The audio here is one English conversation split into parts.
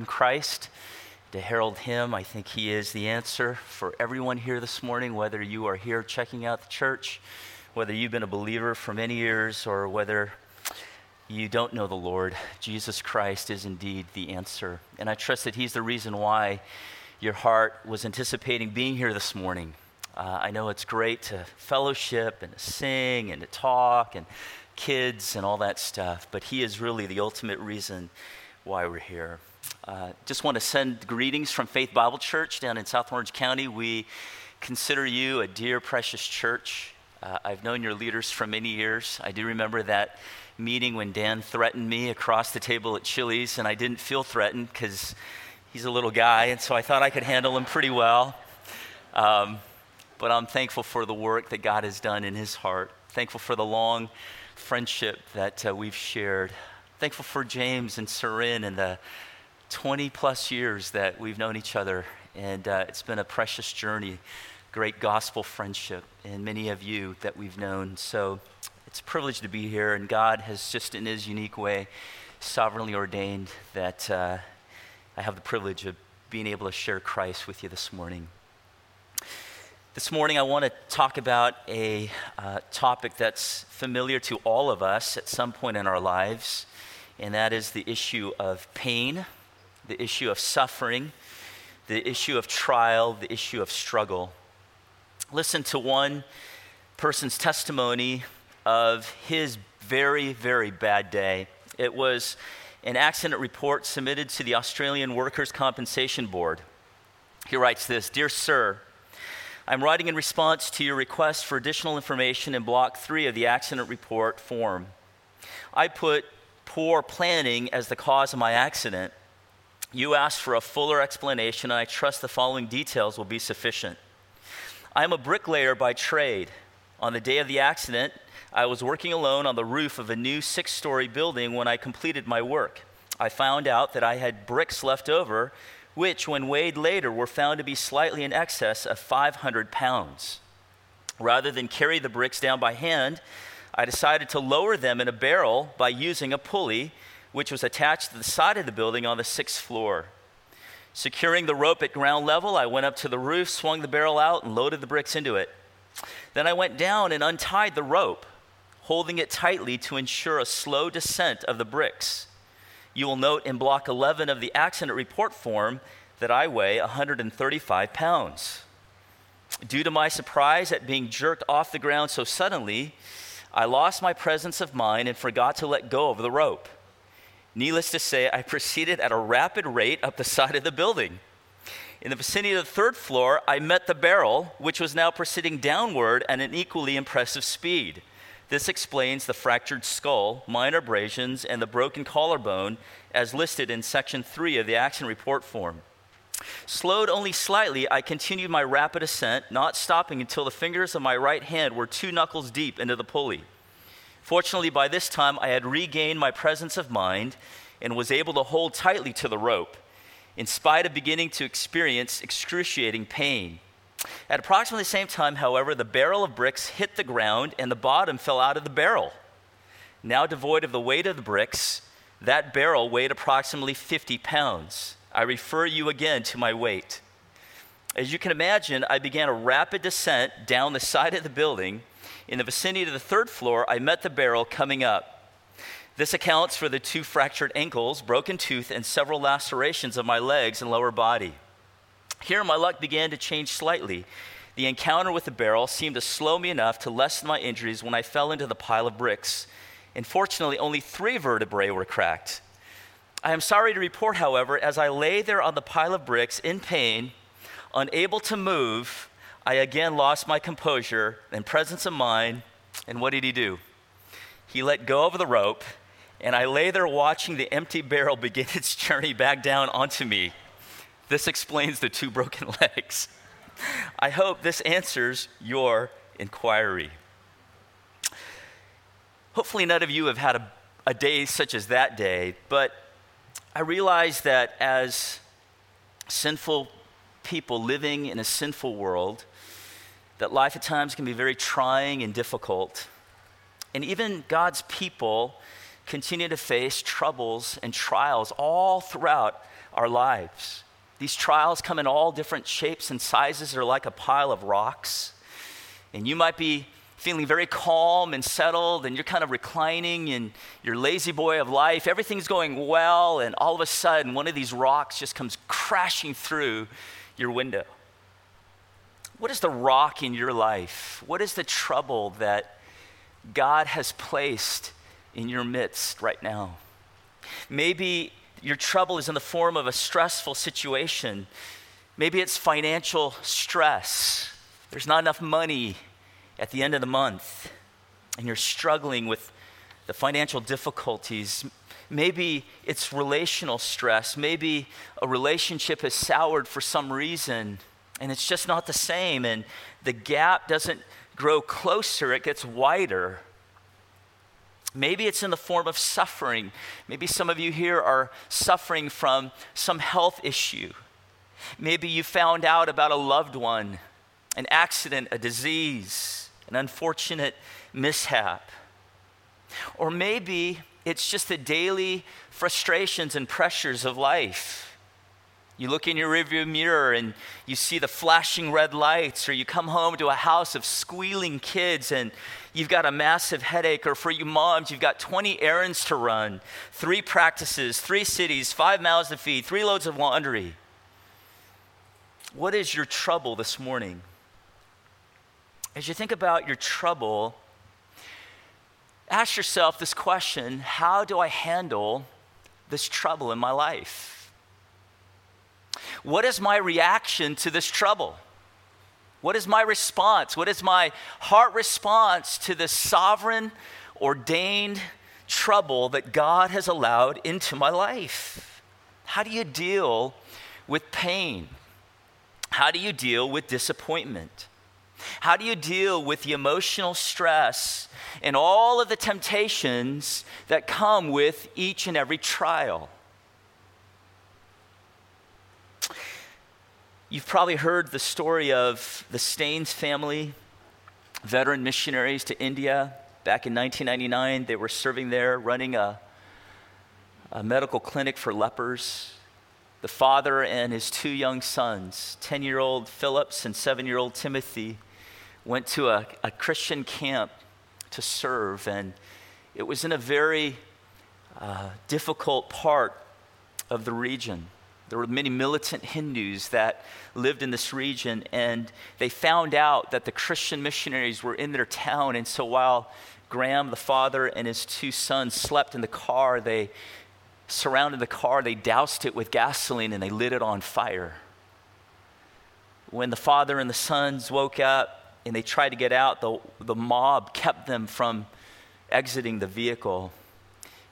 proclaim Christ, to herald Him. I think He is the answer for everyone here this morning, whether you are here checking out the church, whether you've been a believer for many years, or whether you don't know the Lord. Jesus Christ is indeed the answer. And I trust that He's the reason why your heart was anticipating being here this morning. Uh, I know it's great to fellowship and to sing and to talk and kids and all that stuff, but He is really the ultimate reason why we're here. Uh, just want to send greetings from Faith Bible Church down in South Orange County. We consider you a dear, precious church. Uh, I've known your leaders for many years. I do remember that meeting when Dan threatened me across the table at Chili's, and I didn't feel threatened because he's a little guy, and so I thought I could handle him pretty well. Um, but I'm thankful for the work that God has done in his heart, thankful for the long friendship that uh, we've shared, thankful for James and Sarin and the 20 plus years that we've known each other. And uh, it's been a precious journey, great gospel friendship, and many of you that we've known. So it's a privilege to be here, and God has just in his unique way sovereignly ordained that uh, I have the privilege of being able to share Christ with you this morning. This morning, I want to talk about a uh, topic that's familiar to all of us at some point in our lives, and that is the issue of pain, the issue of suffering, the issue of trial, the issue of struggle. Listen to one person's testimony of his very, very bad day. It was an accident report submitted to the Australian Workers' Compensation Board. He writes this Dear Sir, I'm writing in response to your request for additional information in Block 3 of the accident report form. I put poor planning as the cause of my accident. You asked for a fuller explanation, and I trust the following details will be sufficient. I am a bricklayer by trade. On the day of the accident, I was working alone on the roof of a new six story building when I completed my work. I found out that I had bricks left over which, when weighed later, were found to be slightly in excess of 500 pounds. Rather than carry the bricks down by hand, I decided to lower them in a barrel by using a pulley, which was attached to the side of the building on the sixth floor. Securing the rope at ground level, I went up to the roof, swung the barrel out, and loaded the bricks into it. Then I went down and untied the rope, holding it tightly to ensure a slow descent of the bricks. You will note in block 11 of the accident report form that I weigh 135 pounds. Due to my surprise at being jerked off the ground so suddenly, I lost my presence of mind and forgot to let go of the rope. Needless to say, I proceeded at a rapid rate up the side of the building. In the vicinity of the third floor, I met the barrel, which was now proceeding downward at an equally impressive speed. This explains the fractured skull, minor abrasions, and the broken collarbone as listed in section 3 of the accident report form. Slowed only slightly, I continued my rapid ascent, not stopping until the fingers of my right hand were two knuckles deep into the pulley. Fortunately, by this time, I had regained my presence of mind and was able to hold tightly to the rope, in spite of beginning to experience excruciating pain. At approximately the same time, however, the barrel of bricks hit the ground and the bottom fell out of the barrel. Now devoid of the weight of the bricks, that barrel weighed approximately 50 pounds. I refer you again to my weight. As you can imagine, I began a rapid descent down the side of the building. In the vicinity of the third floor, I met the barrel coming up. This accounts for the two fractured ankles, broken tooth, and several lacerations of my legs and lower body. Here, my luck began to change slightly. The encounter with the barrel seemed to slow me enough to lessen my injuries when I fell into the pile of bricks. And fortunately, only three vertebrae were cracked. I am sorry to report, however, as I lay there on the pile of bricks in pain, unable to move, I again lost my composure and presence of mind. And what did he do? He let go of the rope, and I lay there watching the empty barrel begin its journey back down onto me. This explains the two broken legs. I hope this answers your inquiry. Hopefully, none of you have had a, a day such as that day, but I realize that as sinful people living in a sinful world, that life at times can be very trying and difficult. And even God's people continue to face troubles and trials all throughout our lives. These trials come in all different shapes and sizes. They're like a pile of rocks. And you might be feeling very calm and settled, and you're kind of reclining in your La-Z-Boy of life. Everything's going well, and all of a sudden, one of these rocks just comes crashing through your window. What is the rock in your life? What is the trouble that God has placed in your midst right now? Maybe your trouble is in the form of a stressful situation. Maybe it's financial stress. There's not enough money at the end of the month, and you're struggling with the financial difficulties. Maybe it's relational stress. Maybe a relationship has soured for some reason, and it's just not the same, and the gap doesn't grow closer, it gets wider. Maybe it's in the form of suffering. Maybe some of you here are suffering from some health issue. Maybe you found out about a loved one, an accident, a disease, an unfortunate mishap. Or maybe it's just the daily frustrations and pressures of life. You look in your rearview mirror and you see the flashing red lights, or you come home to a house of squealing kids and you've got a massive headache, or for you moms, you've got 20 errands to run, three practices, three cities, five mouths to feed, three loads of laundry. What is your trouble this morning? As you think about your trouble, ask yourself this question How do I handle this trouble in my life? What is my reaction to this trouble? What is my response? What is my heart response to the sovereign, ordained trouble that God has allowed into my life? How do you deal with pain? How do you deal with disappointment? How do you deal with the emotional stress and all of the temptations that come with each and every trial? You've probably heard the story of the Staines family, veteran missionaries to India. Back in 1999, they were serving there, running a, a medical clinic for lepers. The father and his two young sons, 10 year old Phillips and 7 year old Timothy, went to a, a Christian camp to serve. And it was in a very uh, difficult part of the region. There were many militant Hindus that lived in this region, and they found out that the Christian missionaries were in their town. And so while Graham, the father, and his two sons slept in the car, they surrounded the car, they doused it with gasoline, and they lit it on fire. When the father and the sons woke up and they tried to get out, the, the mob kept them from exiting the vehicle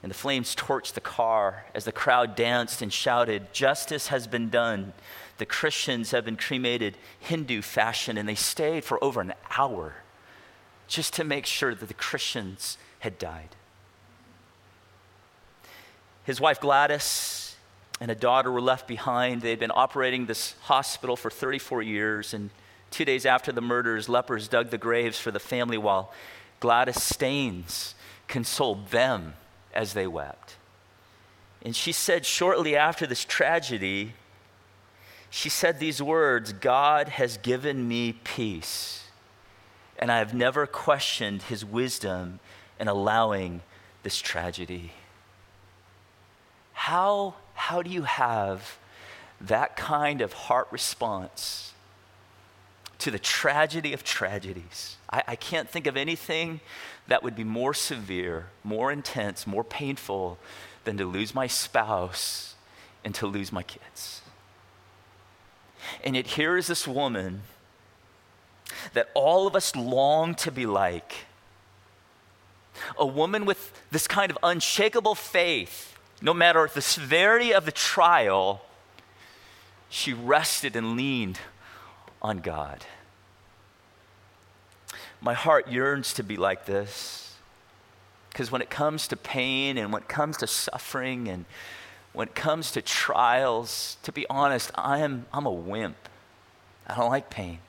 and the flames torched the car as the crowd danced and shouted, Justice has been done. The Christians have been cremated Hindu fashion, and they stayed for over an hour just to make sure that the Christians had died. His wife Gladys and a daughter were left behind. They had been operating this hospital for 34 years, and two days after the murders, lepers dug the graves for the family while Gladys Staines consoled them as they wept. And she said shortly after this tragedy, she said these words God has given me peace, and I have never questioned his wisdom in allowing this tragedy. How, how do you have that kind of heart response to the tragedy of tragedies? I, I can't think of anything that would be more severe, more intense, more painful than to lose my spouse and to lose my kids. And yet, here is this woman that all of us long to be like. A woman with this kind of unshakable faith, no matter the severity of the trial, she rested and leaned on God. My heart yearns to be like this. Because when it comes to pain and when it comes to suffering and when it comes to trials, to be honest, I am, I'm a wimp. I don't like pain.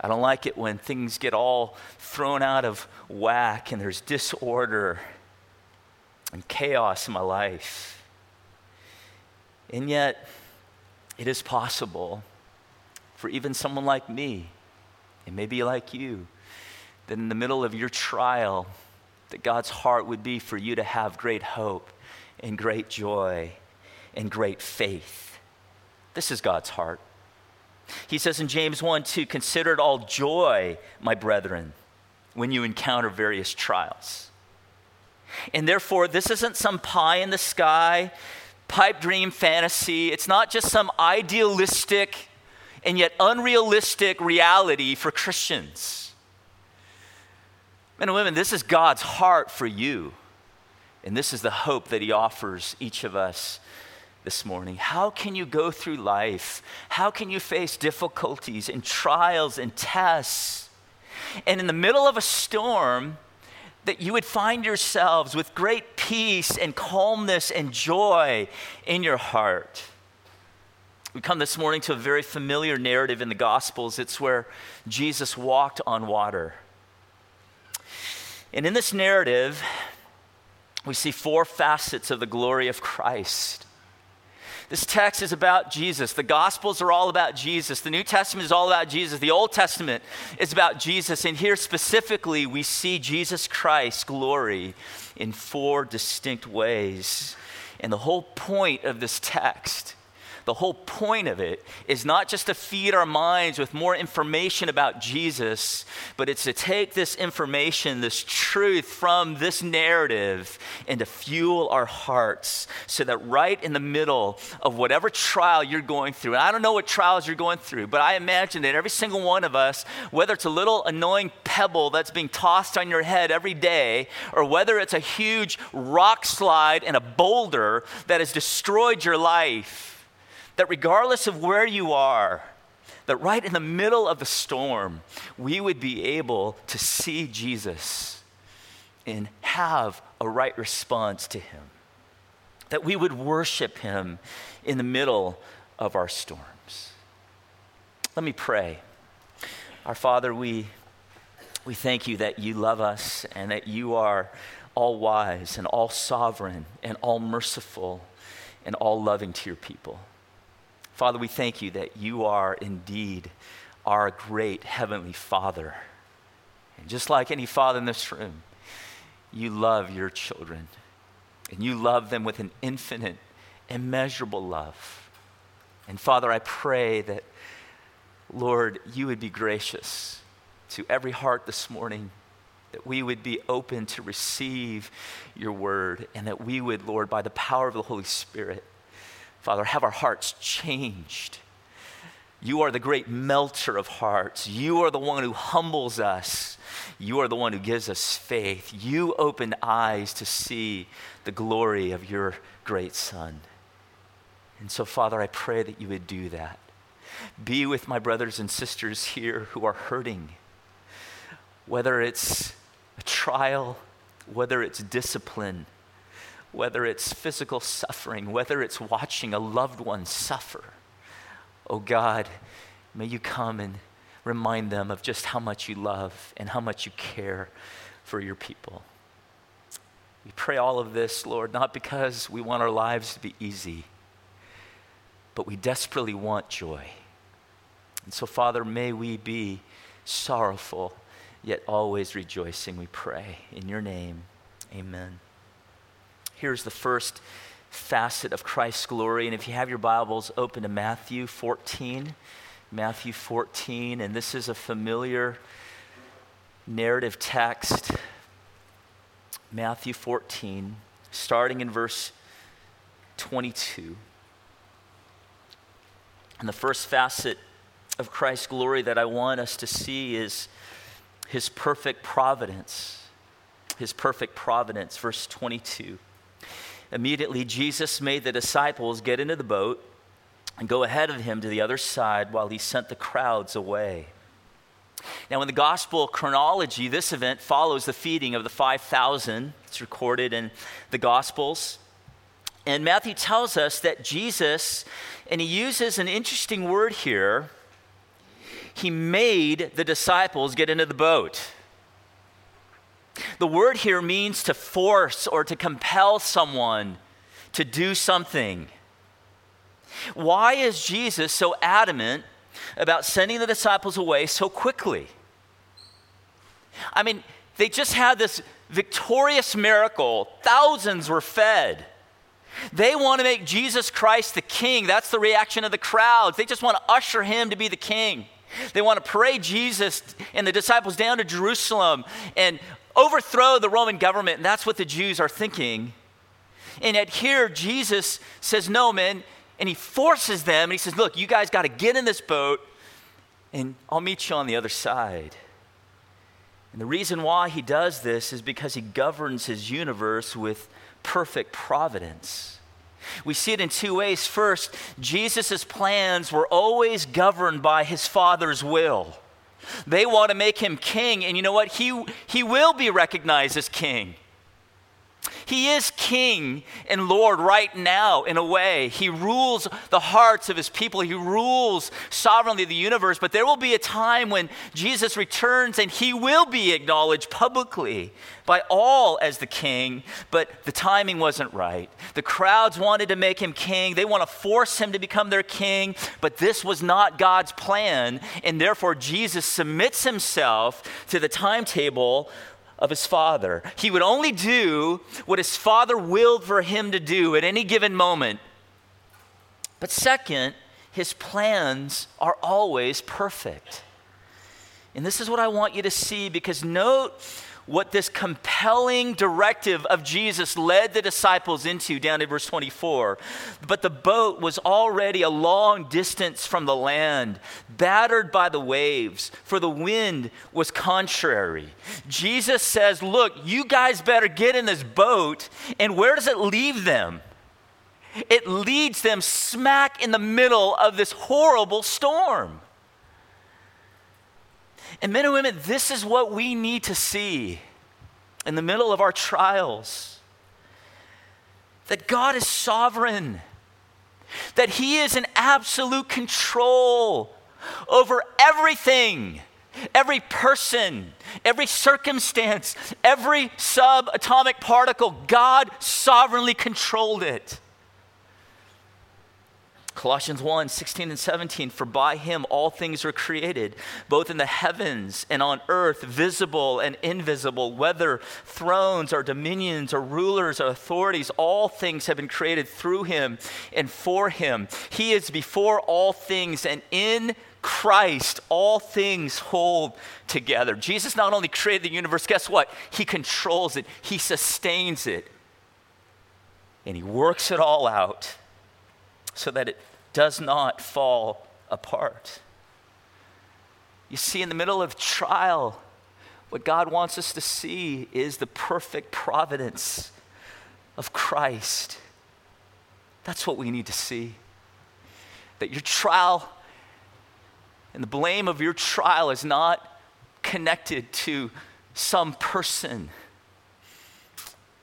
I don't like it when things get all thrown out of whack and there's disorder and chaos in my life. And yet, it is possible for even someone like me, and maybe like you, that in the middle of your trial, that God's heart would be for you to have great hope and great joy and great faith. This is God's heart. He says in James 1 2, consider it all joy, my brethren, when you encounter various trials. And therefore, this isn't some pie in the sky, pipe dream fantasy. It's not just some idealistic and yet unrealistic reality for Christians. Men and women, this is God's heart for you. And this is the hope that He offers each of us this morning. How can you go through life? How can you face difficulties and trials and tests? And in the middle of a storm, that you would find yourselves with great peace and calmness and joy in your heart. We come this morning to a very familiar narrative in the Gospels. It's where Jesus walked on water. And in this narrative, we see four facets of the glory of Christ. This text is about Jesus. The Gospels are all about Jesus. The New Testament is all about Jesus. The Old Testament is about Jesus. And here specifically, we see Jesus Christ's glory in four distinct ways. And the whole point of this text the whole point of it is not just to feed our minds with more information about Jesus, but it's to take this information, this truth from this narrative, and to fuel our hearts so that right in the middle of whatever trial you're going through, and I don't know what trials you're going through, but I imagine that every single one of us, whether it's a little annoying pebble that's being tossed on your head every day, or whether it's a huge rock slide and a boulder that has destroyed your life, that regardless of where you are, that right in the middle of the storm, we would be able to see Jesus and have a right response to him. That we would worship him in the middle of our storms. Let me pray. Our Father, we, we thank you that you love us and that you are all wise and all sovereign and all merciful and all loving to your people. Father, we thank you that you are indeed our great heavenly Father. And just like any father in this room, you love your children. And you love them with an infinite, immeasurable love. And Father, I pray that, Lord, you would be gracious to every heart this morning, that we would be open to receive your word, and that we would, Lord, by the power of the Holy Spirit, Father, have our hearts changed. You are the great melter of hearts. You are the one who humbles us. You are the one who gives us faith. You opened eyes to see the glory of your great Son. And so, Father, I pray that you would do that. Be with my brothers and sisters here who are hurting, whether it's a trial, whether it's discipline whether it's physical suffering, whether it's watching a loved one suffer. Oh God, may you come and remind them of just how much you love and how much you care for your people. We pray all of this, Lord, not because we want our lives to be easy, but we desperately want joy. And so, Father, may we be sorrowful, yet always rejoicing, we pray. In your name, amen. Here's the first facet of Christ's glory. And if you have your Bibles, open to Matthew 14. Matthew 14, and this is a familiar narrative text. Matthew 14, starting in verse 22. And the first facet of Christ's glory that I want us to see is his perfect providence. His perfect providence, verse 22. Immediately, Jesus made the disciples get into the boat and go ahead of him to the other side while he sent the crowds away. Now, in the gospel chronology, this event follows the feeding of the 5,000. It's recorded in the gospels. And Matthew tells us that Jesus, and he uses an interesting word here, he made the disciples get into the boat. The word here means to force or to compel someone to do something. Why is Jesus so adamant about sending the disciples away so quickly? I mean, they just had this victorious miracle, thousands were fed. They want to make Jesus Christ the king. That's the reaction of the crowds. They just want to usher him to be the king. They want to parade Jesus and the disciples down to Jerusalem and overthrow the Roman government. And that's what the Jews are thinking. And yet, here, Jesus says, No, man. And he forces them and he says, Look, you guys got to get in this boat and I'll meet you on the other side. And the reason why he does this is because he governs his universe with perfect providence. We see it in two ways. First, Jesus' plans were always governed by his Father's will. They want to make him king, and you know what? He, he will be recognized as king. He is king and Lord right now, in a way. He rules the hearts of his people, he rules sovereignly the universe. But there will be a time when Jesus returns and he will be acknowledged publicly by all as the king, but the timing wasn't right. The crowds wanted to make him king, they want to force him to become their king, but this was not God's plan. And therefore, Jesus submits himself to the timetable of his father. He would only do what his father willed for him to do at any given moment. But second, his plans are always perfect. And this is what I want you to see because note what this compelling directive of Jesus led the disciples into down in verse 24. But the boat was already a long distance from the land, battered by the waves, for the wind was contrary. Jesus says, Look, you guys better get in this boat. And where does it leave them? It leads them smack in the middle of this horrible storm. And men and women, this is what we need to see in the middle of our trials that God is sovereign, that He is in absolute control over everything. Every person, every circumstance, every subatomic particle, God sovereignly controlled it. Colossians 1 16 and 17, for by him all things were created, both in the heavens and on earth, visible and invisible, whether thrones or dominions or rulers or authorities, all things have been created through him and for him. He is before all things, and in Christ all things hold together. Jesus not only created the universe, guess what? He controls it, he sustains it, and he works it all out so that it does not fall apart. You see, in the middle of trial, what God wants us to see is the perfect providence of Christ. That's what we need to see. That your trial and the blame of your trial is not connected to some person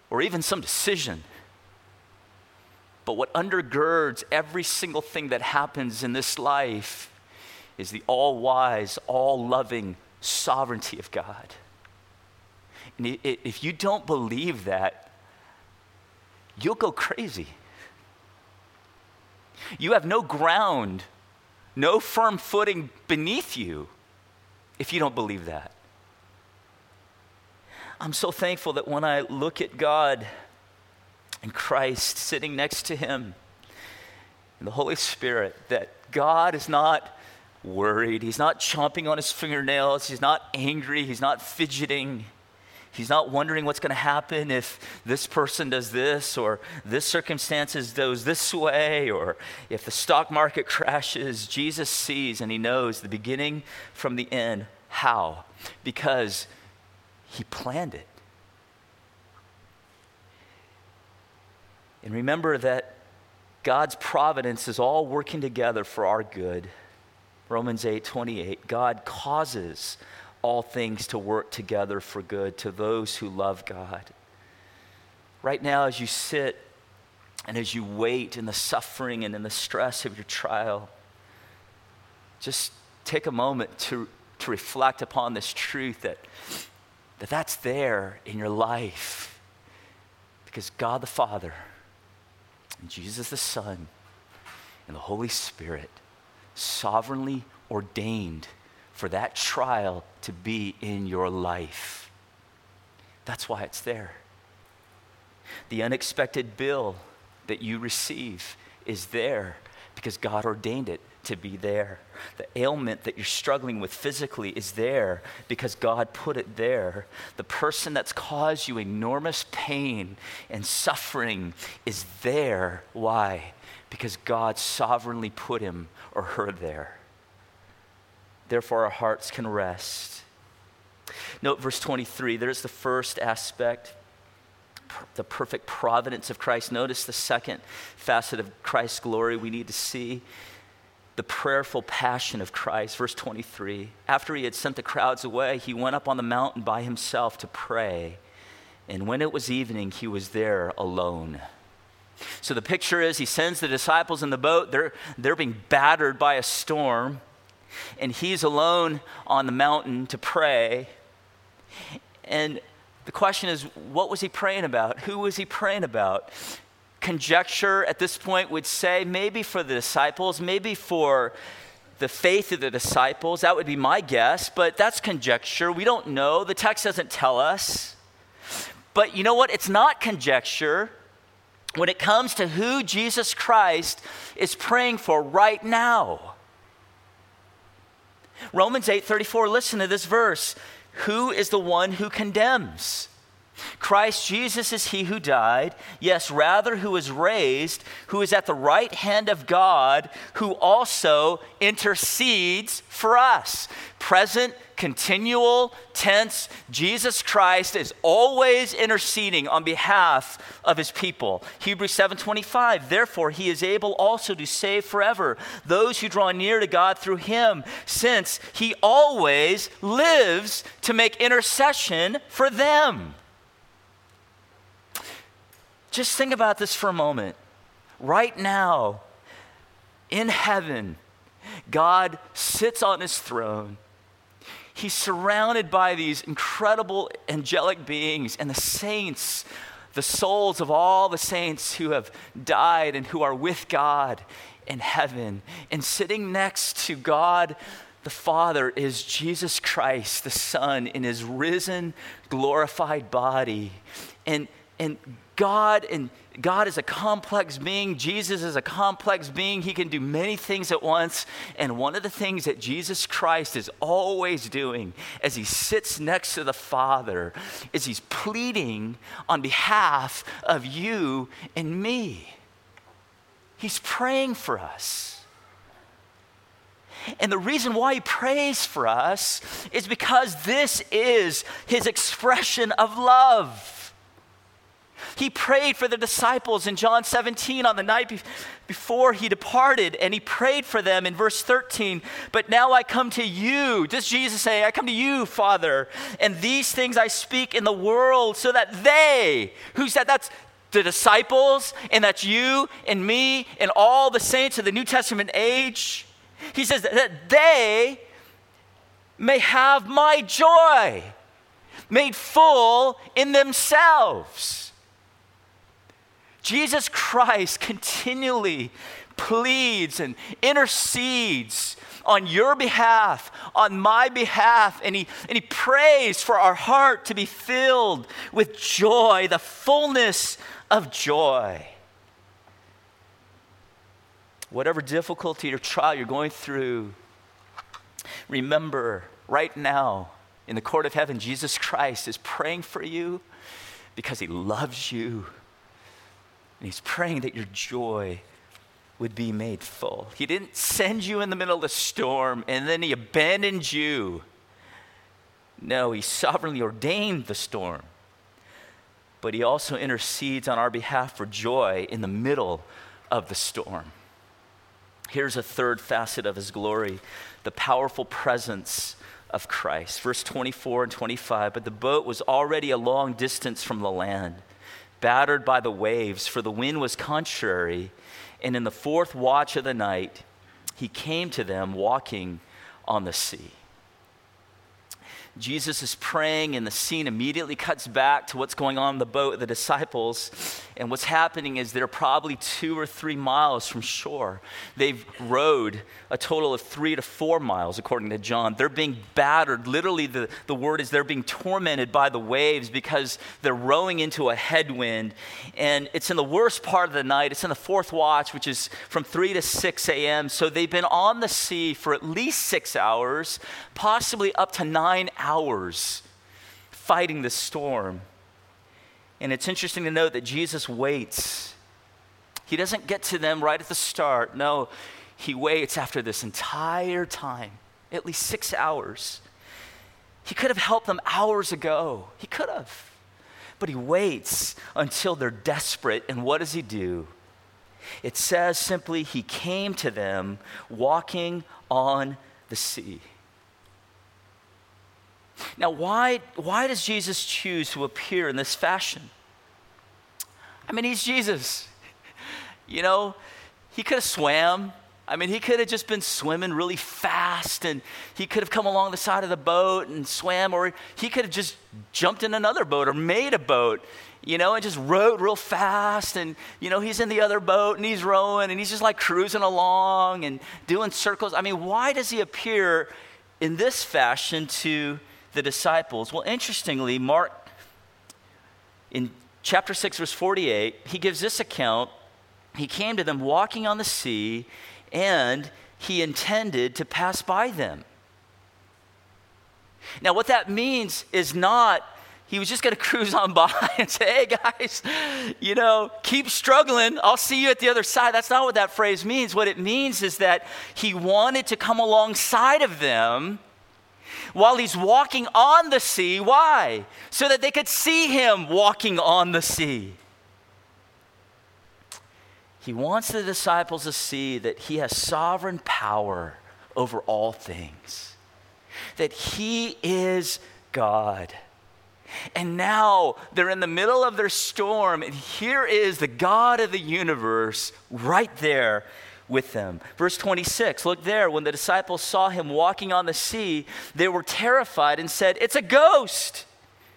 or even some decision. But what undergirds every single thing that happens in this life is the all wise, all loving sovereignty of God. And if you don't believe that, you'll go crazy. You have no ground, no firm footing beneath you if you don't believe that. I'm so thankful that when I look at God, and Christ sitting next to him, and the Holy Spirit, that God is not worried. He's not chomping on his fingernails. He's not angry. He's not fidgeting. He's not wondering what's going to happen if this person does this or this circumstances goes this way or if the stock market crashes. Jesus sees and he knows the beginning from the end. How? Because he planned it. And remember that God's providence is all working together for our good. Romans 8 28. God causes all things to work together for good to those who love God. Right now, as you sit and as you wait in the suffering and in the stress of your trial, just take a moment to, to reflect upon this truth that, that that's there in your life because God the Father and Jesus the Son and the Holy Spirit sovereignly ordained for that trial to be in your life. That's why it's there. The unexpected bill that you receive is there because God ordained it to be there. The ailment that you're struggling with physically is there because God put it there. The person that's caused you enormous pain and suffering is there. Why? Because God sovereignly put him or her there. Therefore, our hearts can rest. Note verse 23 there's the first aspect the perfect providence of Christ. Notice the second facet of Christ's glory we need to see the prayerful passion of Christ. Verse 23 After he had sent the crowds away, he went up on the mountain by himself to pray. And when it was evening, he was there alone. So the picture is he sends the disciples in the boat. They're, they're being battered by a storm. And he's alone on the mountain to pray. And the question is, what was he praying about? Who was he praying about? Conjecture at this point would say maybe for the disciples, maybe for the faith of the disciples. That would be my guess, but that's conjecture. We don't know. The text doesn't tell us. But you know what? It's not conjecture when it comes to who Jesus Christ is praying for right now. Romans 8:34 listen to this verse. Who is the one who condemns? Christ Jesus is he who died, yes, rather, who is raised, who is at the right hand of God, who also intercedes for us. Present, continual tense, Jesus Christ is always interceding on behalf of his people. Hebrews 7:25, therefore he is able also to save forever those who draw near to God through him, since he always lives to make intercession for them. Just think about this for a moment. Right now, in heaven, God sits on his throne. He's surrounded by these incredible angelic beings and the saints, the souls of all the saints who have died and who are with God in heaven. And sitting next to God the Father is Jesus Christ, the Son, in his risen, glorified body. And, and God and God is a complex being. Jesus is a complex being. He can do many things at once. And one of the things that Jesus Christ is always doing as he sits next to the Father is he's pleading on behalf of you and me. He's praying for us. And the reason why he prays for us is because this is his expression of love. He prayed for the disciples in John 17 on the night be- before he departed, and he prayed for them in verse 13. But now I come to you. Does Jesus say, I come to you, Father, and these things I speak in the world so that they, who said that's the disciples, and that's you and me and all the saints of the New Testament age, he says that they may have my joy made full in themselves. Jesus Christ continually pleads and intercedes on your behalf, on my behalf, and he, and he prays for our heart to be filled with joy, the fullness of joy. Whatever difficulty or trial you're going through, remember right now in the court of heaven, Jesus Christ is praying for you because he loves you and he's praying that your joy would be made full. He didn't send you in the middle of the storm and then he abandoned you. No, he sovereignly ordained the storm. But he also intercedes on our behalf for joy in the middle of the storm. Here's a third facet of his glory the powerful presence of Christ. Verse 24 and 25. But the boat was already a long distance from the land battered by the waves, for the wind was contrary. And in the fourth watch of the night, he came to them walking on the sea. Jesus is praying, and the scene immediately cuts back to what's going on in the boat, the disciples. And what's happening is they're probably two or three miles from shore. They've rowed a total of three to four miles, according to John. They're being battered. Literally, the, the word is they're being tormented by the waves because they're rowing into a headwind. And it's in the worst part of the night. It's in the fourth watch, which is from 3 to 6 a.m. So they've been on the sea for at least six hours, possibly up to nine hours fighting the storm. And it's interesting to note that Jesus waits. He doesn't get to them right at the start. No, he waits after this entire time, at least six hours. He could have helped them hours ago. He could have. But he waits until they're desperate. And what does he do? It says simply, He came to them walking on the sea. Now, why, why does Jesus choose to appear in this fashion? I mean, he's Jesus. You know, he could have swam. I mean, he could have just been swimming really fast and he could have come along the side of the boat and swam, or he could have just jumped in another boat or made a boat, you know, and just rowed real fast. And, you know, he's in the other boat and he's rowing and he's just like cruising along and doing circles. I mean, why does he appear in this fashion to the disciples? Well, interestingly, Mark, in chapter 6, verse 48, he gives this account. He came to them walking on the sea, and he intended to pass by them. Now, what that means is not he was just going to cruise on by and say, hey guys, you know, keep struggling. I'll see you at the other side. That's not what that phrase means. What it means is that he wanted to come alongside of them while he's walking on the sea. Why? So that they could see him walking on the sea. He wants the disciples to see that he has sovereign power over all things, that he is God. And now they're in the middle of their storm, and here is the God of the universe right there with them. Verse 26, look there. When the disciples saw him walking on the sea, they were terrified and said, It's a ghost.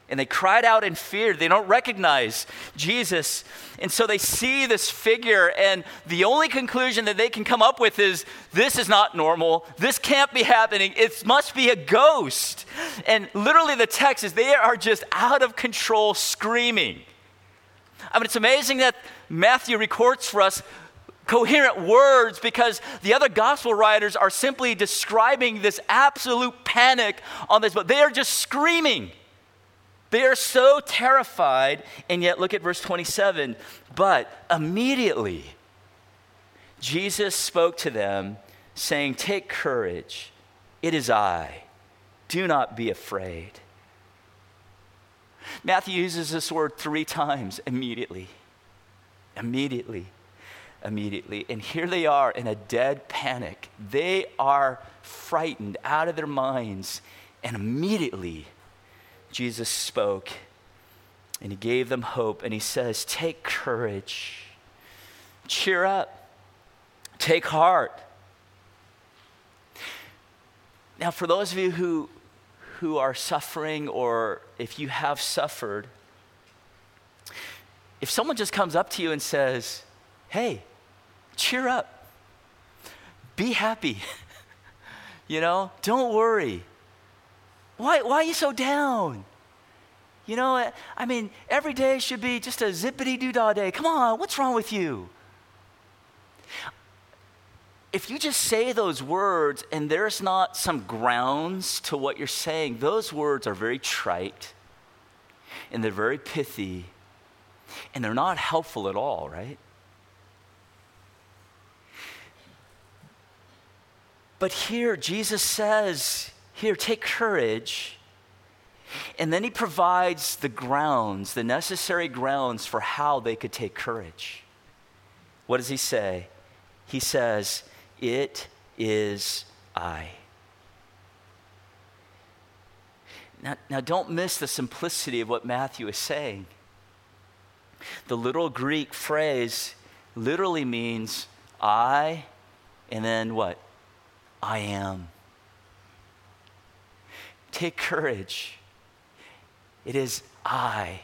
And they cried out in fear. They don't recognize Jesus. And so they see this figure, and the only conclusion that they can come up with is this is not normal. This can't be happening. It must be a ghost. And literally, the text is they are just out of control screaming. I mean, it's amazing that Matthew records for us coherent words because the other gospel writers are simply describing this absolute panic on this, but they are just screaming. They are so terrified, and yet look at verse 27. But immediately, Jesus spoke to them, saying, Take courage, it is I. Do not be afraid. Matthew uses this word three times immediately. Immediately immediately. And here they are in a dead panic. They are frightened out of their minds. And immediately, Jesus spoke and he gave them hope. And he says, Take courage, cheer up, take heart. Now, for those of you who, who are suffering, or if you have suffered, if someone just comes up to you and says, Hey, cheer up. Be happy. you know, don't worry. Why, why are you so down? You know, I mean, every day should be just a zippity doo dah day. Come on, what's wrong with you? If you just say those words and there's not some grounds to what you're saying, those words are very trite and they're very pithy and they're not helpful at all, right? But here, Jesus says, Here, take courage. And then he provides the grounds, the necessary grounds for how they could take courage. What does he say? He says, It is I. Now, now, don't miss the simplicity of what Matthew is saying. The literal Greek phrase literally means I, and then what? I am. Take courage. It is I,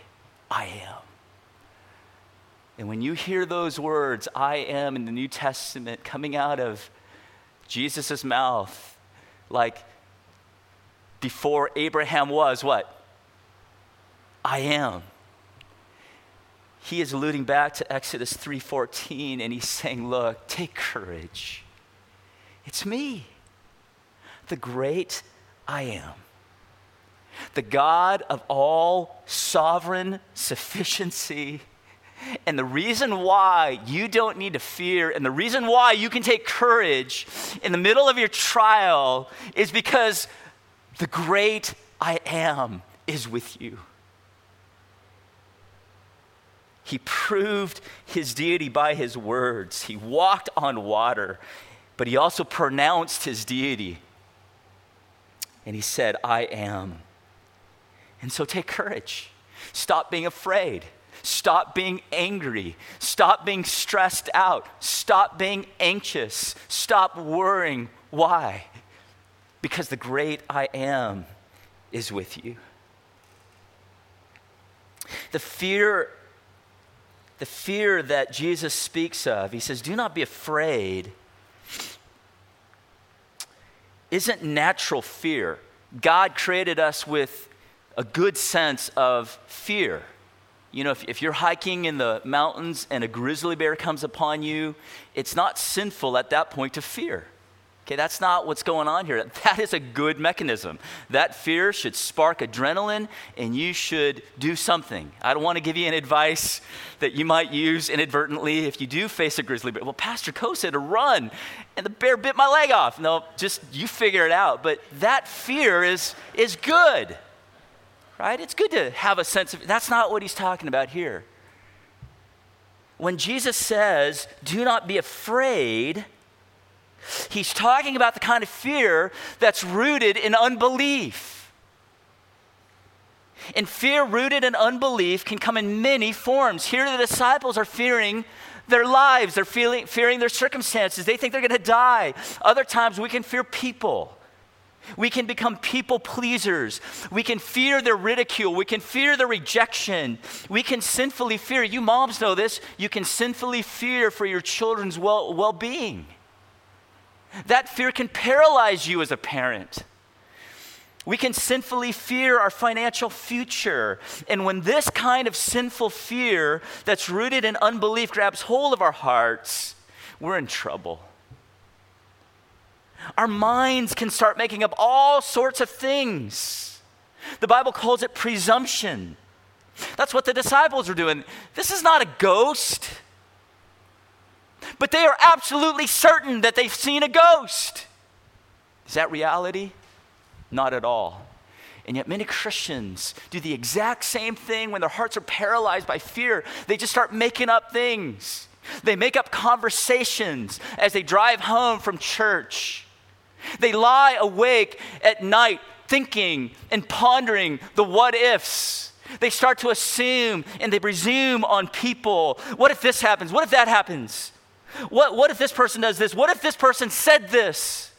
I am. And when you hear those words, I am, in the New Testament coming out of Jesus' mouth, like before Abraham was, what? I am. He is alluding back to Exodus 3:14 and he's saying, "Look, take courage. It's me, the great I am." The God of all sovereign sufficiency. And the reason why you don't need to fear, and the reason why you can take courage in the middle of your trial is because the great I am is with you. He proved his deity by his words. He walked on water, but he also pronounced his deity. And he said, I am. And so take courage. Stop being afraid. Stop being angry. Stop being stressed out. Stop being anxious. Stop worrying. Why? Because the great I am is with you. The fear the fear that Jesus speaks of, he says, Do not be afraid, isn't natural fear. God created us with a good sense of fear. You know, if, if you're hiking in the mountains and a grizzly bear comes upon you, it's not sinful at that point to fear. Okay, that's not what's going on here. That is a good mechanism. That fear should spark adrenaline and you should do something. I don't want to give you an advice that you might use inadvertently if you do face a grizzly bear. Well, Pastor Coe said to run and the bear bit my leg off. No, just you figure it out. But that fear is, is good, right? It's good to have a sense of, that's not what he's talking about here. When Jesus says, do not be afraid, He's talking about the kind of fear that's rooted in unbelief. And fear rooted in unbelief can come in many forms. Here, the disciples are fearing their lives, they're feeling, fearing their circumstances. They think they're going to die. Other times, we can fear people. We can become people pleasers. We can fear their ridicule. We can fear their rejection. We can sinfully fear. You moms know this. You can sinfully fear for your children's well being. That fear can paralyze you as a parent. We can sinfully fear our financial future. And when this kind of sinful fear that's rooted in unbelief grabs hold of our hearts, we're in trouble. Our minds can start making up all sorts of things. The Bible calls it presumption. That's what the disciples were doing. This is not a ghost but they are absolutely certain that they've seen a ghost. Is that reality? Not at all. And yet, many Christians do the exact same thing when their hearts are paralyzed by fear. They just start making up things. They make up conversations as they drive home from church. They lie awake at night thinking and pondering the what ifs. They start to assume and they presume on people. What if this happens? What if that happens? What, what if this person does this? What if this person said this?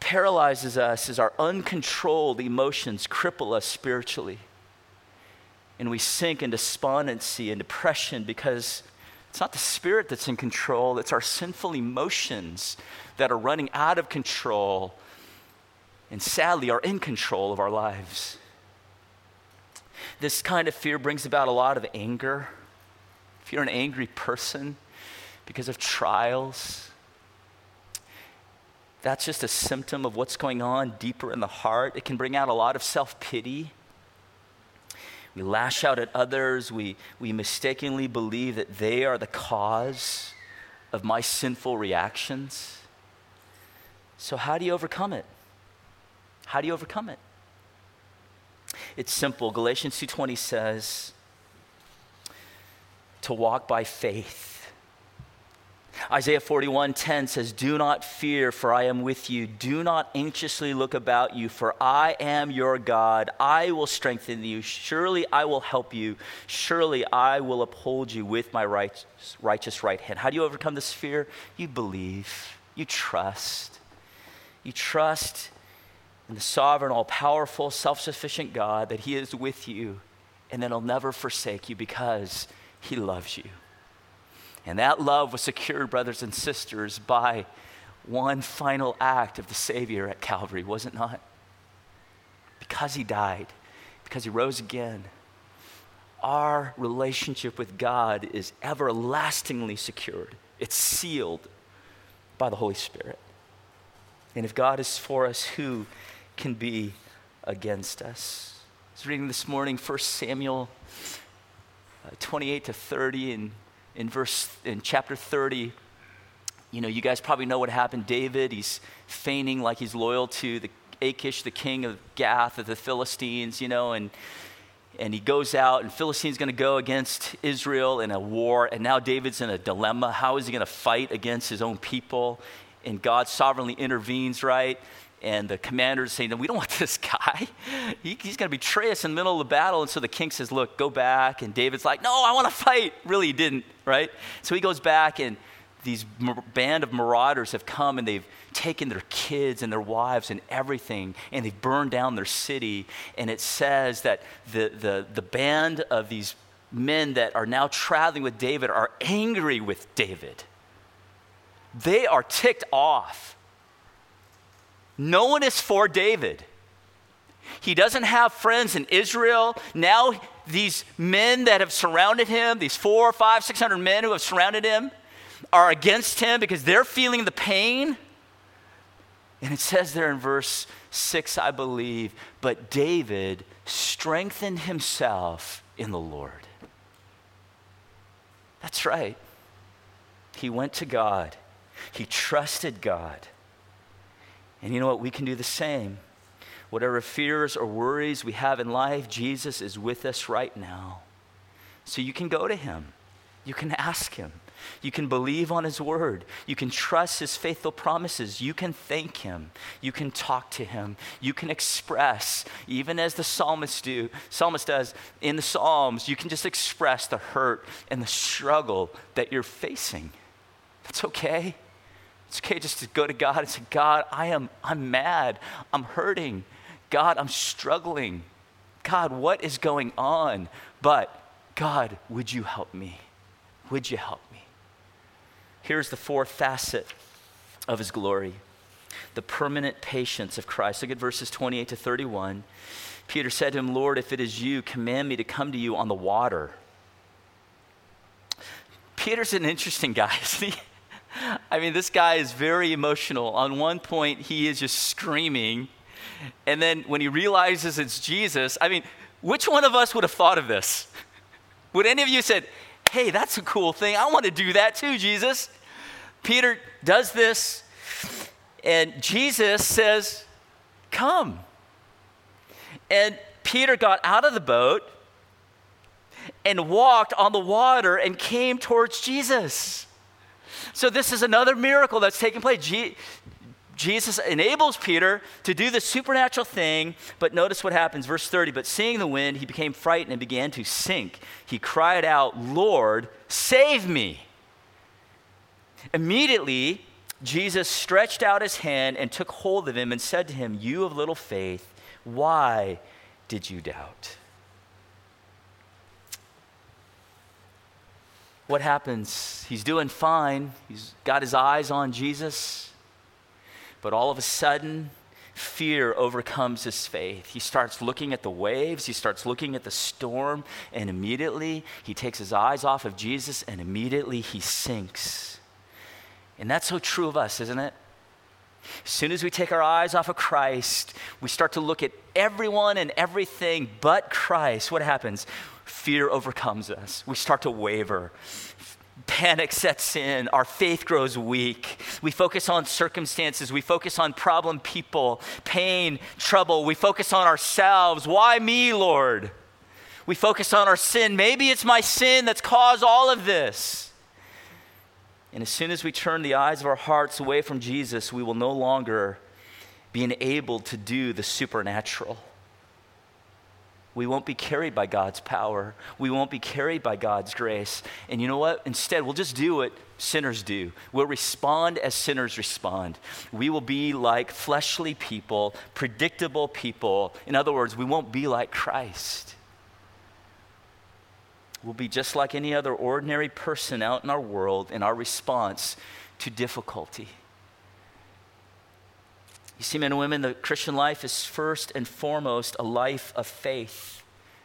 Paralyzes us as our uncontrolled emotions cripple us spiritually. And we sink in despondency and depression because it's not the spirit that's in control, it's our sinful emotions that are running out of control and sadly are in control of our lives. This kind of fear brings about a lot of anger if you're an angry person because of trials, that's just a symptom of what's going on deeper in the heart. It can bring out a lot of self pity. We lash out at others. We, we mistakenly believe that they are the cause of my sinful reactions. So, how do you overcome it? How do you overcome it? It's simple. Galatians 2:20 says, to walk by faith. Isaiah 41:10 says, "Do not fear, for I am with you. Do not anxiously look about you, for I am your God. I will strengthen you. Surely I will help you. Surely I will uphold you with my righteous, right hand." How do you overcome this fear? You believe. You trust. You trust in the sovereign, all powerful, self sufficient God that He is with you and that He'll never forsake you because He loves you. And that love was secured, brothers and sisters, by one final act of the Savior at Calvary, was it not? Because He died, because He rose again. Our relationship with God is everlastingly secured. It's sealed by the Holy Spirit. And if God is for us, who can be against us? I was reading this morning 1 Samuel 28 to 30, and in verse in chapter 30, you know, you guys probably know what happened. David, he's feigning like he's loyal to the Achish, the king of Gath of the Philistines, you know, and and he goes out, and Philistine's going to go against Israel in a war, and now David's in a dilemma. How is he going to fight against his own people? And God sovereignly intervenes, right? And the commander's saying, no, we don't want this guy. He, he's going to betray us in the middle of the battle. And so the king says, look, go back. And David's like, no, I want to fight. Really, he didn't, right? So he goes back, and these band of marauders have come and they've taken their kids and their wives and everything and they've burned down their city and it says that the, the, the band of these men that are now traveling with david are angry with david they are ticked off no one is for david he doesn't have friends in israel now these men that have surrounded him these four five six hundred men who have surrounded him are against him because they're feeling the pain. And it says there in verse 6, I believe, but David strengthened himself in the Lord. That's right. He went to God, he trusted God. And you know what? We can do the same. Whatever fears or worries we have in life, Jesus is with us right now. So you can go to him, you can ask him. You can believe on His word. You can trust His faithful promises. You can thank Him. You can talk to Him. You can express, even as the psalmist do, psalmist does in the Psalms. You can just express the hurt and the struggle that you're facing. That's okay. It's okay just to go to God and say, God, I am I'm mad. I'm hurting. God, I'm struggling. God, what is going on? But God, would you help me? Would you help me? Here's the fourth facet of his glory the permanent patience of Christ. Look at verses 28 to 31. Peter said to him, Lord, if it is you, command me to come to you on the water. Peter's an interesting guy, isn't he? I mean, this guy is very emotional. On one point, he is just screaming. And then when he realizes it's Jesus, I mean, which one of us would have thought of this? Would any of you said, hey, that's a cool thing. I want to do that too, Jesus. Peter does this, and Jesus says, Come. And Peter got out of the boat and walked on the water and came towards Jesus. So, this is another miracle that's taking place. Jesus enables Peter to do the supernatural thing, but notice what happens. Verse 30 But seeing the wind, he became frightened and began to sink. He cried out, Lord, save me. Immediately, Jesus stretched out his hand and took hold of him and said to him, You of little faith, why did you doubt? What happens? He's doing fine. He's got his eyes on Jesus. But all of a sudden, fear overcomes his faith. He starts looking at the waves, he starts looking at the storm, and immediately he takes his eyes off of Jesus and immediately he sinks. And that's so true of us, isn't it? As soon as we take our eyes off of Christ, we start to look at everyone and everything but Christ. What happens? Fear overcomes us. We start to waver panic sets in, our faith grows weak. We focus on circumstances, we focus on problem people, pain, trouble. We focus on ourselves. Why me, Lord? We focus on our sin. Maybe it's my sin that's caused all of this. And as soon as we turn the eyes of our hearts away from Jesus, we will no longer be enabled to do the supernatural. We won't be carried by God's power. We won't be carried by God's grace. And you know what? Instead, we'll just do what sinners do. We'll respond as sinners respond. We will be like fleshly people, predictable people. In other words, we won't be like Christ. We'll be just like any other ordinary person out in our world in our response to difficulty. You see, men and women, the Christian life is first and foremost a life of faith.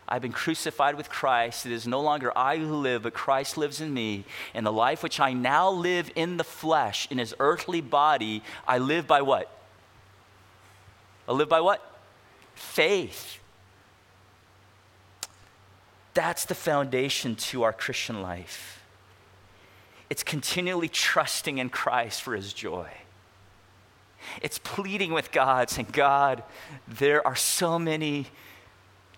I've been crucified with Christ. It is no longer I who live, but Christ lives in me. And the life which I now live in the flesh, in his earthly body, I live by what? I live by what? Faith. That's the foundation to our Christian life. It's continually trusting in Christ for his joy. It's pleading with God, saying, God, there are so many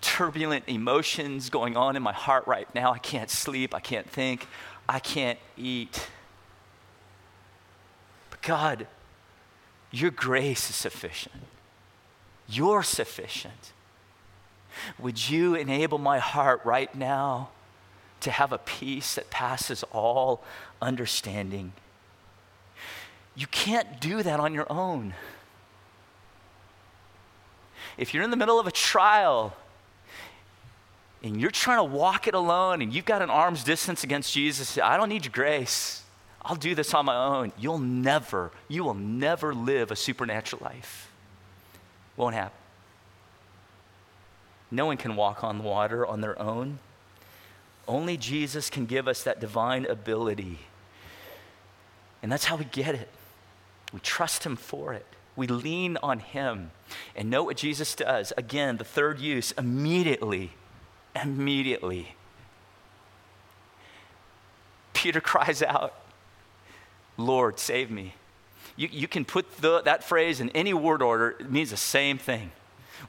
turbulent emotions going on in my heart right now. I can't sleep. I can't think. I can't eat. But God, your grace is sufficient. You're sufficient. Would you enable my heart right now to have a peace that passes all understanding? You can't do that on your own. If you're in the middle of a trial and you're trying to walk it alone and you've got an arm's distance against Jesus, I don't need your grace. I'll do this on my own. You'll never, you will never live a supernatural life. Won't happen. No one can walk on water on their own. Only Jesus can give us that divine ability. And that's how we get it. We trust Him for it. We lean on Him. And know what Jesus does. Again, the third use immediately, immediately. Peter cries out, Lord, save me. You, you can put the, that phrase in any word order, it means the same thing.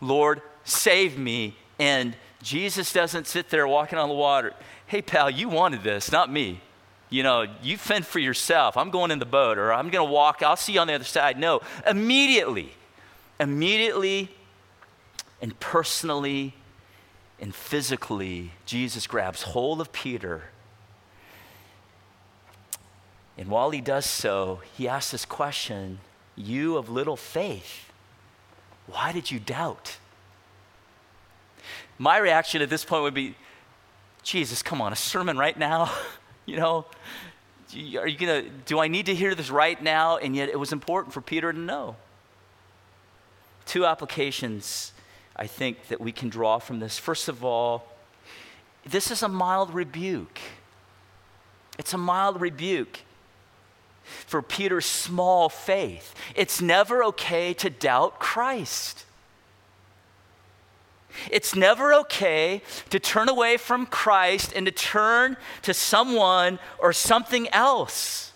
Lord, save me. And Jesus doesn't sit there walking on the water. Hey, pal, you wanted this, not me you know, you fend for yourself. I'm going in the boat or I'm going to walk. I'll see you on the other side. No, immediately, immediately and personally and physically, Jesus grabs hold of Peter. And while he does so, he asks this question You of little faith, why did you doubt? My reaction at this point would be, Jesus, come on, a sermon right now? You know, are you going to, do I need to hear this right now? And yet it was important for Peter to know. Two applications I think that we can draw from this. First of all, this is a mild rebuke. It's a mild rebuke for Peter's small faith. It's never okay to doubt Christ. It's never okay to turn away from Christ and to turn to someone or something else.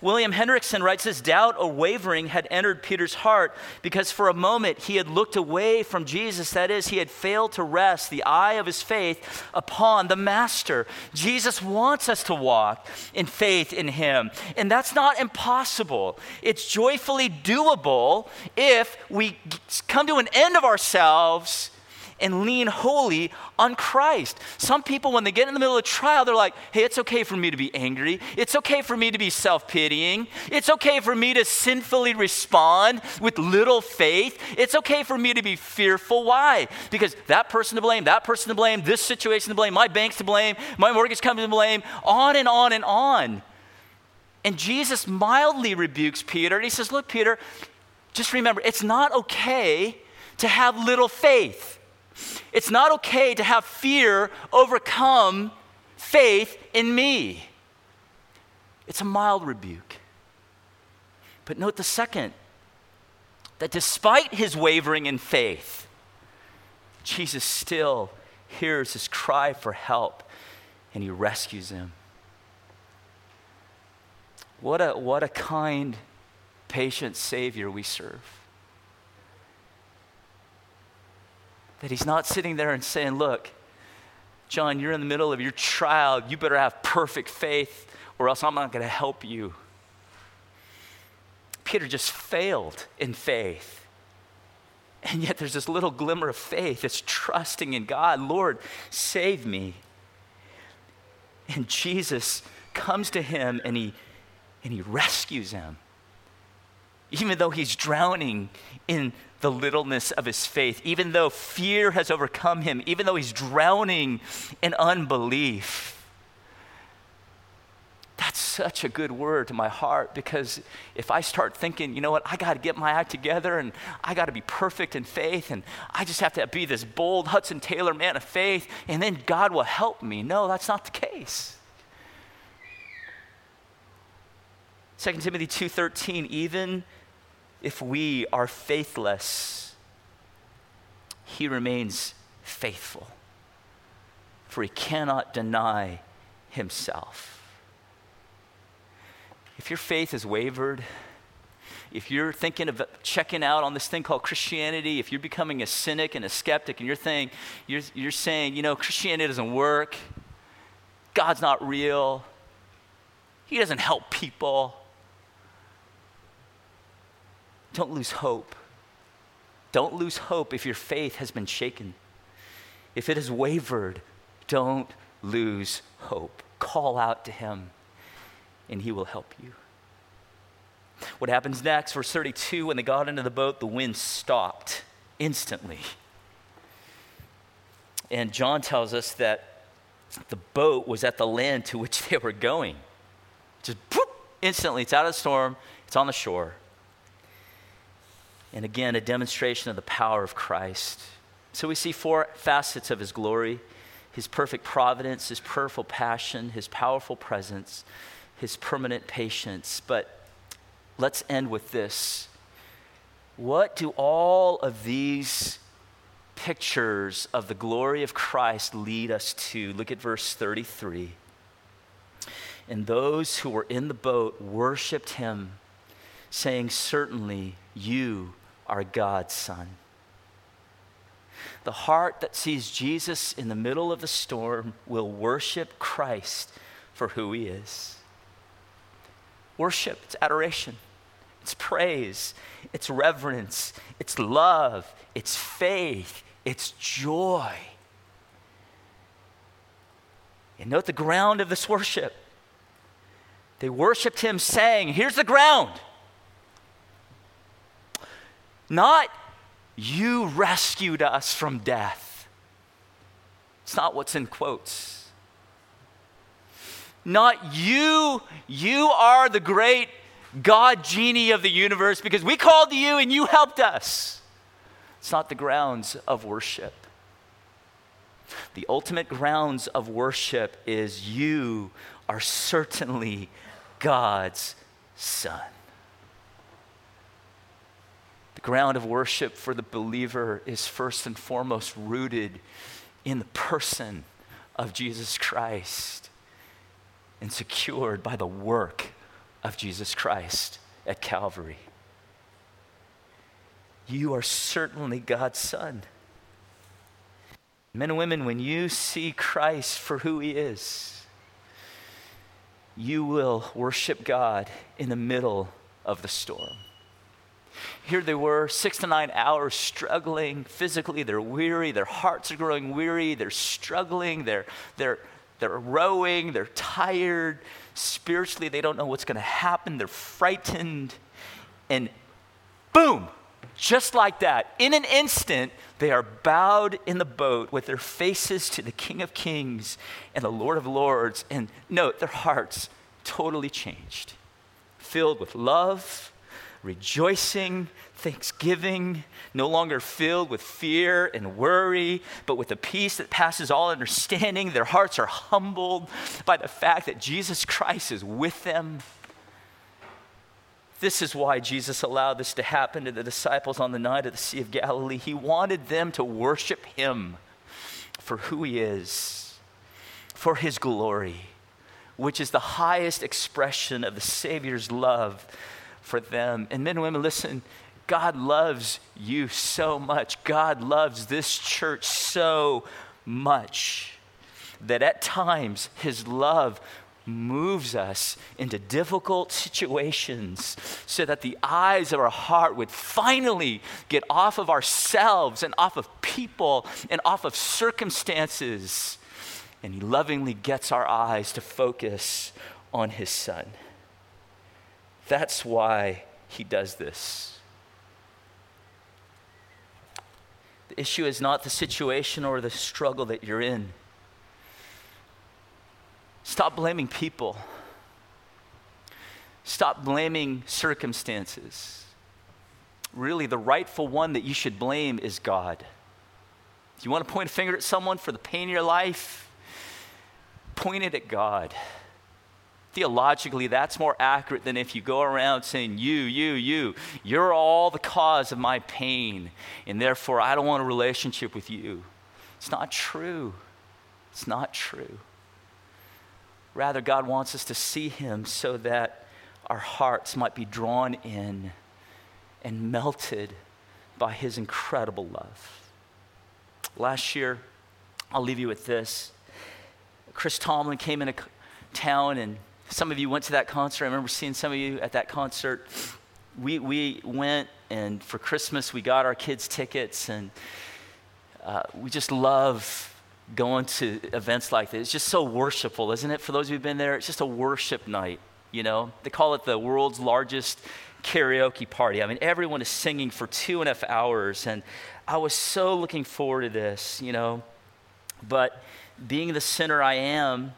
William Hendriksen writes this doubt or wavering had entered Peter's heart because for a moment he had looked away from Jesus. That is, he had failed to rest the eye of his faith upon the Master. Jesus wants us to walk in faith in him, and that's not impossible. It's joyfully doable if we come to an end of ourselves and lean wholly on Christ. Some people, when they get in the middle of trial, they're like, hey, it's okay for me to be angry. It's okay for me to be self pitying. It's okay for me to sinfully respond with little faith. It's okay for me to be fearful. Why? Because that person to blame, that person to blame, this situation to blame, my bank's to blame, my mortgage company to blame, on and on and on. And Jesus mildly rebukes Peter. And he says, Look, Peter, just remember, it's not okay to have little faith. It's not okay to have fear overcome faith in me. It's a mild rebuke. But note the second that despite his wavering in faith, Jesus still hears his cry for help and he rescues him. What a, what a kind, patient Savior we serve. That he's not sitting there and saying, Look, John, you're in the middle of your trial. You better have perfect faith, or else I'm not going to help you. Peter just failed in faith. And yet there's this little glimmer of faith. It's trusting in God. Lord, save me. And Jesus comes to him and he, and he rescues him. Even though he's drowning in the littleness of his faith, even though fear has overcome him, even though he's drowning in unbelief. That's such a good word to my heart because if I start thinking, you know what, I got to get my act together and I got to be perfect in faith and I just have to be this bold Hudson Taylor man of faith and then God will help me. No, that's not the case. 2 Timothy 2:13 even if we are faithless he remains faithful for he cannot deny himself. If your faith has wavered, if you're thinking of checking out on this thing called Christianity, if you're becoming a cynic and a skeptic and you're, saying, you're, you're saying, you know, Christianity doesn't work, God's not real, He doesn't help people, don't lose hope. Don't lose hope if your faith has been shaken. If it has wavered, don't lose hope. Call out to Him, and He will help you. What happens next? Verse 32 when they got into the boat, the wind stopped instantly. And John tells us that the boat was at the land to which they were going. Just whoop, instantly, it's out of the storm, it's on the shore. And again, a demonstration of the power of Christ. So we see four facets of his glory his perfect providence, his prayerful passion, his powerful presence, his permanent patience. But let's end with this. What do all of these pictures of the glory of Christ lead us to? Look at verse 33. And those who were in the boat worshiped him, saying, Certainly you are God's Son. The heart that sees Jesus in the middle of the storm will worship Christ for who he is. Worship, it's adoration, it's praise, it's reverence, it's love, it's faith, it's joy. And note the ground of this worship. They worshiped him saying, Here's the ground. Not, you rescued us from death. It's not what's in quotes. Not you, you are the great God genie of the universe because we called to you and you helped us. It's not the grounds of worship. The ultimate grounds of worship is you are certainly God's son. The ground of worship for the believer is first and foremost rooted in the person of Jesus Christ and secured by the work of Jesus Christ at Calvary. You are certainly God's Son. Men and women, when you see Christ for who He is, you will worship God in the middle of the storm. Here they were, six to nine hours struggling physically. They're weary. Their hearts are growing weary. They're struggling. They're, they're, they're rowing. They're tired. Spiritually, they don't know what's going to happen. They're frightened. And boom, just like that, in an instant, they are bowed in the boat with their faces to the King of Kings and the Lord of Lords. And note, their hearts totally changed, filled with love rejoicing, thanksgiving, no longer filled with fear and worry, but with a peace that passes all understanding. Their hearts are humbled by the fact that Jesus Christ is with them. This is why Jesus allowed this to happen to the disciples on the night of the Sea of Galilee. He wanted them to worship Him for who He is, for His glory, which is the highest expression of the Savior's love for them. And men and women, listen, God loves you so much. God loves this church so much that at times his love moves us into difficult situations so that the eyes of our heart would finally get off of ourselves and off of people and off of circumstances. And He lovingly gets our eyes to focus on His Son. That's why He does this. The issue is not the situation or the struggle that you're in. Stop blaming people. Stop blaming circumstances. Really, the rightful one that you should blame is God. If you want to point a finger at someone for the pain in your life? Point it at God. Theologically, that's more accurate than if you go around saying, You, you, you, you're all the cause of my pain, and therefore I don't want a relationship with you. It's not true. It's not true. Rather, God wants us to see Him so that our hearts might be drawn in and melted by His incredible love. Last year, I'll leave you with this. Chris Tomlin came into town, and some of you went to that concert. I remember seeing some of you at that concert. We, we went, and for Christmas, we got our kids tickets, and uh, we just love going to events like this. It's just so worshipful, isn't it? For those who've been there, it's just a worship night, you know? They call it the world's largest karaoke party. I mean, everyone is singing for two and a half hours, and I was so looking forward to this, you know? But being the sinner I am,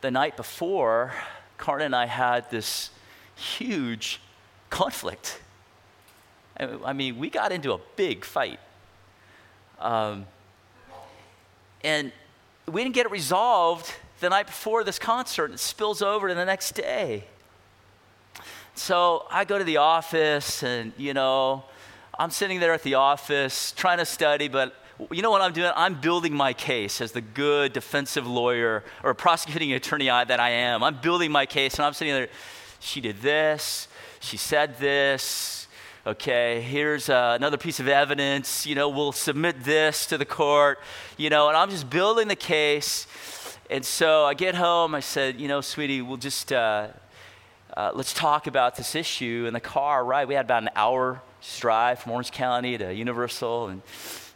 the night before, Karna and I had this huge conflict. I mean, we got into a big fight. Um, and we didn't get it resolved the night before this concert. It spills over to the next day. So I go to the office, and, you know, I'm sitting there at the office trying to study, but you know what I'm doing? I'm building my case as the good defensive lawyer or prosecuting attorney that I am. I'm building my case, and I'm sitting there. She did this. She said this okay, here's uh, another piece of evidence, you know, we'll submit this to the court, you know, and I'm just building the case. And so I get home, I said, you know, sweetie, we'll just, uh, uh, let's talk about this issue in the car, right? We had about an hour drive from Orange County to Universal. And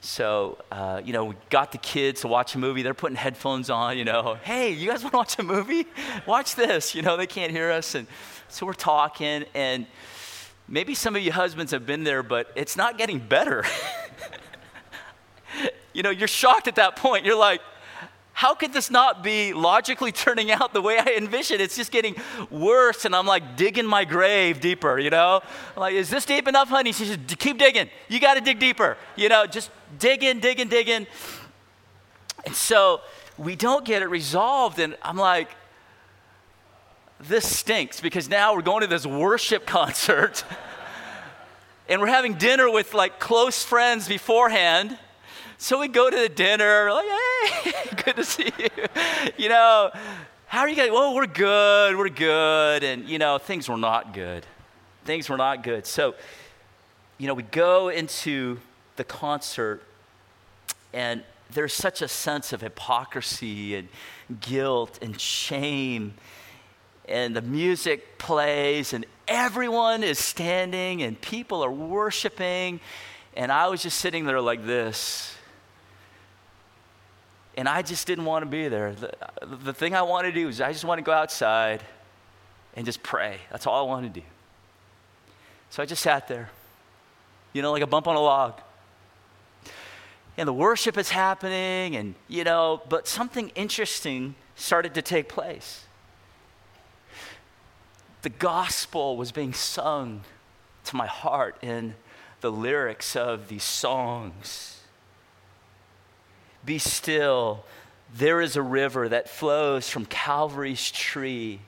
so, uh, you know, we got the kids to watch a movie. They're putting headphones on, you know. Hey, you guys want to watch a movie? Watch this. You know, they can't hear us. And so we're talking. And, Maybe some of you husbands have been there, but it's not getting better. you know, you're shocked at that point. You're like, how could this not be logically turning out the way I envisioned? It's just getting worse, and I'm like digging my grave deeper, you know? I'm like, is this deep enough, honey? She says, keep digging. You got to dig deeper, you know, just dig in, digging. in. And so we don't get it resolved, and I'm like, this stinks because now we're going to this worship concert and we're having dinner with like close friends beforehand. So we go to the dinner, like, hey, good to see you. You know, how are you guys? Well, we're good, we're good. And, you know, things were not good. Things were not good. So, you know, we go into the concert and there's such a sense of hypocrisy and guilt and shame and the music plays and everyone is standing and people are worshiping and I was just sitting there like this. And I just didn't want to be there. The, the thing I wanted to do is I just want to go outside and just pray. That's all I wanted to do. So I just sat there, you know, like a bump on a log. And the worship is happening, and, you know, but something interesting started to take place the gospel was being sung to my heart in the lyrics of these songs. Be still, there is a river that flows from Calvary's tree,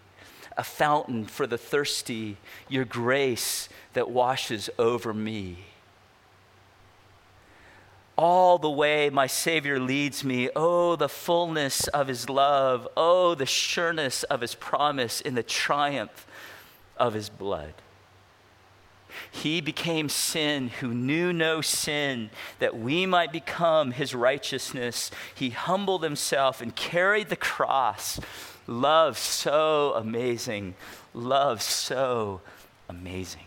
a fountain for the thirsty, your grace that washes over me. All the way my Savior leads me. Oh, the fullness of his love. Oh, the sureness of his promise in the triumph of his blood. He became sin who knew no sin, that we might become his righteousness. He humbled himself and carried the cross, Love so amazing. Love so amazing.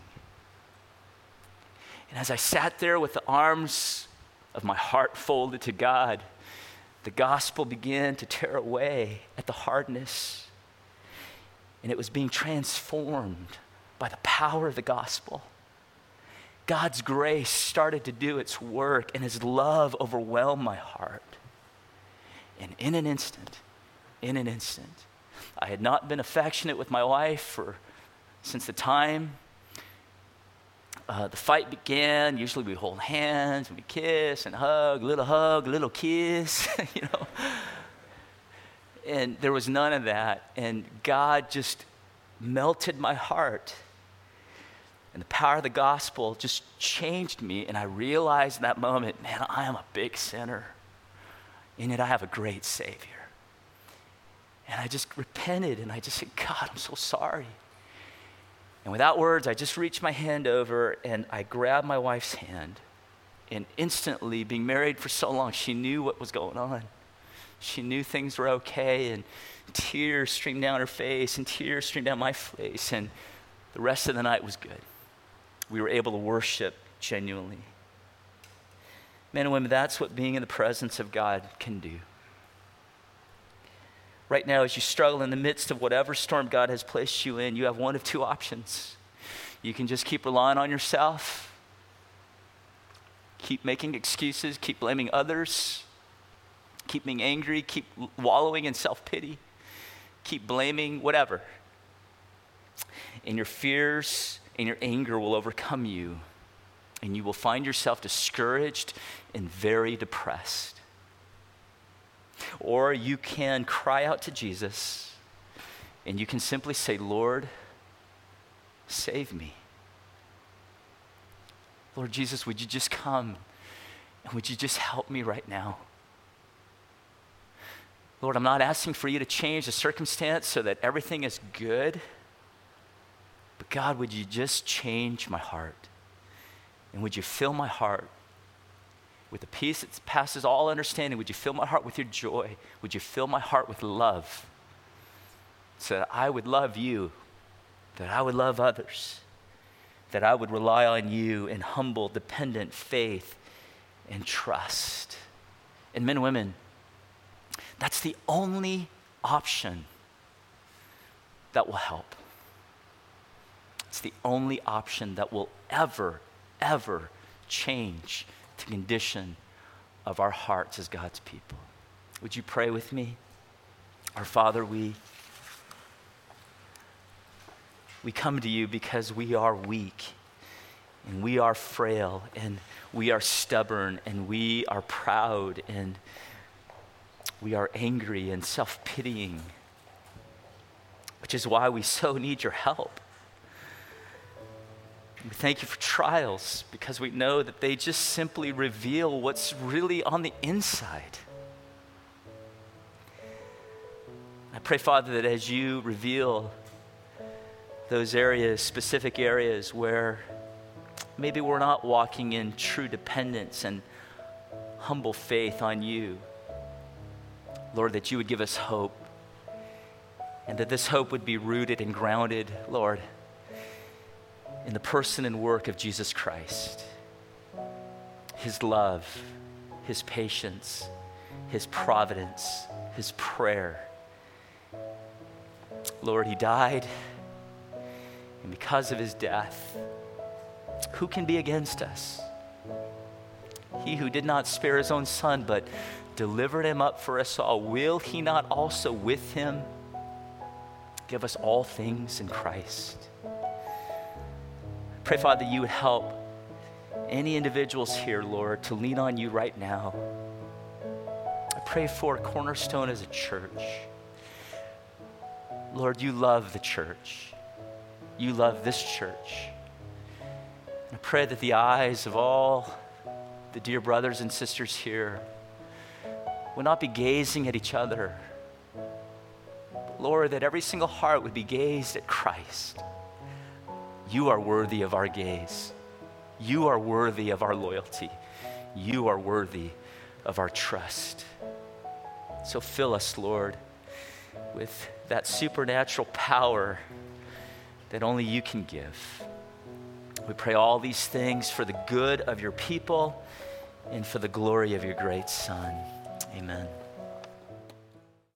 And as I sat there with the arms of my heart folded to God, the gospel began to tear away at the hardness. And it was being transformed by the power of the gospel. God's grace started to do its work, and His love overwhelmed my heart. And in an instant, in an instant, I had not been affectionate with my wife for, since the time uh, the fight began. Usually we hold hands and we kiss and hug, little hug, little kiss, you know. And there was none of that. And God just melted my heart. And the power of the gospel just changed me. And I realized in that moment, man, I am a big sinner. And yet I have a great Savior. And I just repented and I just said, God, I'm so sorry. And without words, I just reached my hand over and I grabbed my wife's hand. And instantly, being married for so long, she knew what was going on. She knew things were okay, and tears streamed down her face, and tears streamed down my face. And the rest of the night was good. We were able to worship genuinely. Men and women, that's what being in the presence of God can do right now, as you struggle in the midst of whatever storm God has placed you in, you have one of two options. You can just keep relying on yourself, keep making excuses, keep blaming others, keep being angry, keep wallowing in self pity, keep blaming whatever. In your fears and your anger will overcome you, and you will find yourself discouraged and very depressed. Or you can cry out to Jesus and you can simply say, Lord, save me. Lord Jesus, would you just come and would you just help me right now? Lord, I'm not asking for you to change the circumstance so that everything is good. But God, would you just change my heart? And would you fill my heart with a peace that passes all understanding. Would you fill my heart with your joy? Would you fill my heart with love? So that I would love you, that I would love others, that I would rely on you in humble, dependent faith and trust. And men and women, that's the only option that will help. It's the only option that will ever, ever change the condition of our hearts as God's people. Would you pray with me? Our Father, we, we come to you because we are weak and we are frail and we are stubborn and we are proud and we are angry and self pitying, which is why we so need your help. We thank you for trials because we know that they just simply reveal what's really on the inside. I pray, Father, that as you reveal those areas, specific areas where maybe we're not walking in true dependence and humble faith on you, Lord, that you would give us hope and that this hope would be rooted and grounded, Lord in the person and work of Jesus Christ. His love, His patience, His providence, His prayer. Lord, He died, and because of His death, who can be against us? He who did not spare His own Son, but delivered Him up for us all, will He not also with Him give us all things in Christ? Pray, Father, that you would help any individuals here, Lord, to lean on you right now. I pray for Cornerstone as a church. Lord, you love the church. You love this church. And I pray that the eyes of all the dear brothers and sisters here would not be gazing at each other. Lord, that every single heart would be gazed at Christ. You are worthy of our gaze. You are worthy of our loyalty. You are worthy of our trust. So fill us, Lord, with that supernatural power that only you can give. We pray all these things for the good of your people and for the glory of your great Son. Amen.